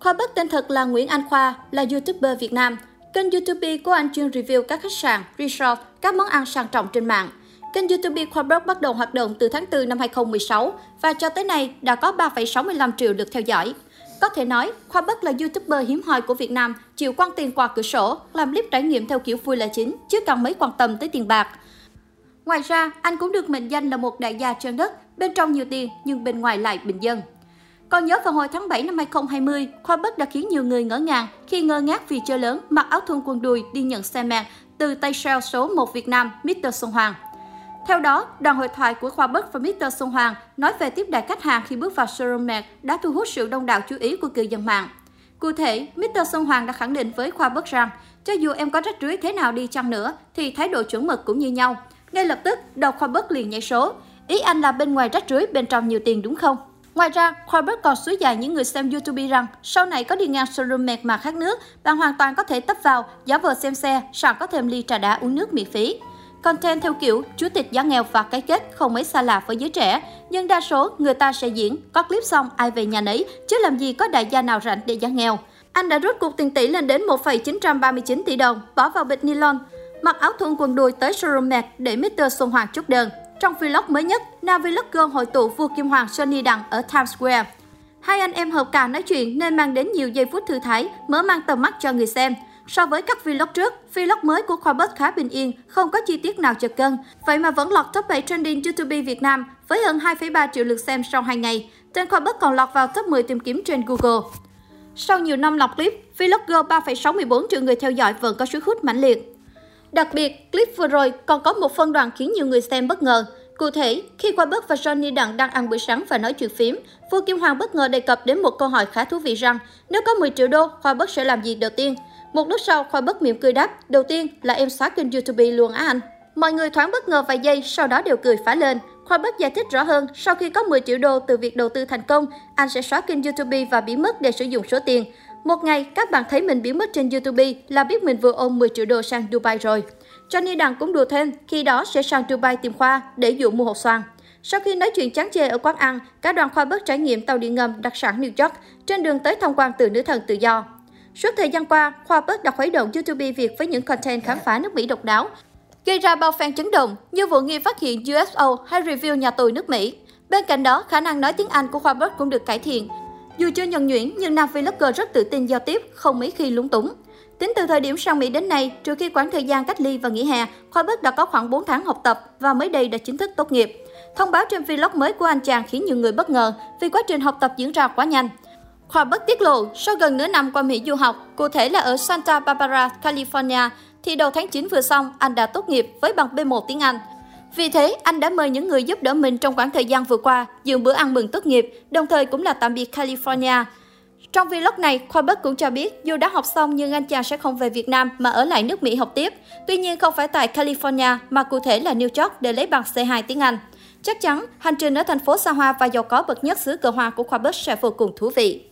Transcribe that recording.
Khoa Bất tên thật là Nguyễn Anh Khoa, là YouTuber Việt Nam. Kênh YouTube của anh chuyên review các khách sạn, resort, các món ăn sang trọng trên mạng. Kênh YouTube Khoa Bất bắt đầu hoạt động từ tháng 4 năm 2016 và cho tới nay đã có 3,65 triệu lượt theo dõi. Có thể nói, Khoa Bất là YouTuber hiếm hoi của Việt Nam, chịu quăng tiền qua cửa sổ, làm clip trải nghiệm theo kiểu vui là chính, chứ cần mấy quan tâm tới tiền bạc. Ngoài ra, anh cũng được mệnh danh là một đại gia trên đất, bên trong nhiều tiền nhưng bên ngoài lại bình dân. Còn nhớ vào hồi tháng 7 năm 2020, Khoa Bất đã khiến nhiều người ngỡ ngàng khi ngơ ngác vì chơi lớn mặc áo thun quần đùi đi nhận xe mạng từ tay sale số 1 Việt Nam Mr. Xuân Hoàng. Theo đó, đoàn hội thoại của Khoa Bất và Mr. Xuân Hoàng nói về tiếp đại khách hàng khi bước vào showroom Mac đã thu hút sự đông đảo chú ý của cư dân mạng. Cụ thể, Mr. Xuân Hoàng đã khẳng định với Khoa Bất rằng, cho dù em có rách rưới thế nào đi chăng nữa, thì thái độ chuẩn mực cũng như nhau. Ngay lập tức, đầu Khoa Bất liền nhảy số. Ý anh là bên ngoài rách rưới, bên trong nhiều tiền đúng không? Ngoài ra, Khoa còn suối dài những người xem YouTube rằng sau này có đi ngang showroom mẹt mà khát nước, bạn hoàn toàn có thể tấp vào, giả vờ xem xe, sẵn có thêm ly trà đá uống nước miễn phí. Content theo kiểu chủ tịch giá nghèo và cái kết không mấy xa lạ với giới trẻ, nhưng đa số người ta sẽ diễn, có clip xong ai về nhà nấy, chứ làm gì có đại gia nào rảnh để giá nghèo. Anh đã rút cuộc tiền tỷ lên đến 1,939 tỷ đồng, bỏ vào bịch nylon, mặc áo thun quần đùi tới showroom mẹt để Mr. Xuân Hoàng chúc đơn. Trong vlog mới nhất, nam vlogger hội tụ vua Kim Hoàng Sony Đặng ở Times Square. Hai anh em hợp cả nói chuyện nên mang đến nhiều giây phút thư thái, mở mang tầm mắt cho người xem. So với các vlog trước, vlog mới của Khoa Bất khá bình yên, không có chi tiết nào chật cân. Vậy mà vẫn lọt top 7 trending YouTube Việt Nam với hơn 2,3 triệu lượt xem sau 2 ngày. Tên Khoa Bất còn lọt vào top 10 tìm kiếm trên Google. Sau nhiều năm lọc clip, vlogger 3,64 triệu người theo dõi vẫn có sức hút mãnh liệt. Đặc biệt, clip vừa rồi còn có một phân đoạn khiến nhiều người xem bất ngờ. Cụ thể, khi Khoa Bất và Johnny Đặng đang ăn bữa sáng và nói chuyện phím, vua Kim Hoàng bất ngờ đề cập đến một câu hỏi khá thú vị rằng nếu có 10 triệu đô, Khoa Bất sẽ làm gì đầu tiên? Một lúc sau, Khoa Bất mỉm cười đáp, đầu tiên là em xóa kênh YouTube luôn á anh. Mọi người thoáng bất ngờ vài giây, sau đó đều cười phá lên. Khoa Bất giải thích rõ hơn, sau khi có 10 triệu đô từ việc đầu tư thành công, anh sẽ xóa kênh YouTube và biến mất để sử dụng số tiền. Một ngày, các bạn thấy mình biến mất trên YouTube là biết mình vừa ôm 10 triệu đô sang Dubai rồi. Johnny Đặng cũng đùa thêm, khi đó sẽ sang Dubai tìm Khoa để dụ mua hột xoàn. Sau khi nói chuyện chán chê ở quán ăn, cả đoàn Khoa bớt trải nghiệm tàu điện ngầm đặc sản New York trên đường tới tham quan từ nữ thần tự do. Suốt thời gian qua, Khoa bớt đã khuấy động YouTube Việt với những content khám phá nước Mỹ độc đáo, gây ra bao fan chấn động như vụ nghi phát hiện UFO hay review nhà tù nước Mỹ. Bên cạnh đó, khả năng nói tiếng Anh của Khoa bớt cũng được cải thiện. Dù chưa nhân nhuyễn, nhưng nam vlogger rất tự tin giao tiếp, không mấy khi lúng túng. Tính từ thời điểm sang Mỹ đến nay, trừ khi quãng thời gian cách ly và nghỉ hè, Khoa Bất đã có khoảng 4 tháng học tập và mới đây đã chính thức tốt nghiệp. Thông báo trên vlog mới của anh chàng khiến nhiều người bất ngờ vì quá trình học tập diễn ra quá nhanh. Khoa Bất tiết lộ, sau gần nửa năm qua Mỹ du học, cụ thể là ở Santa Barbara, California, thì đầu tháng 9 vừa xong, anh đã tốt nghiệp với bằng B1 tiếng Anh. Vì thế, anh đã mời những người giúp đỡ mình trong khoảng thời gian vừa qua dự bữa ăn mừng tốt nghiệp, đồng thời cũng là tạm biệt California. Trong vlog này, Khoa Bất cũng cho biết dù đã học xong nhưng anh chàng sẽ không về Việt Nam mà ở lại nước Mỹ học tiếp. Tuy nhiên không phải tại California mà cụ thể là New York để lấy bằng C2 tiếng Anh. Chắc chắn, hành trình ở thành phố xa hoa và giàu có bậc nhất xứ cờ hoa của Khoa Bất sẽ vô cùng thú vị.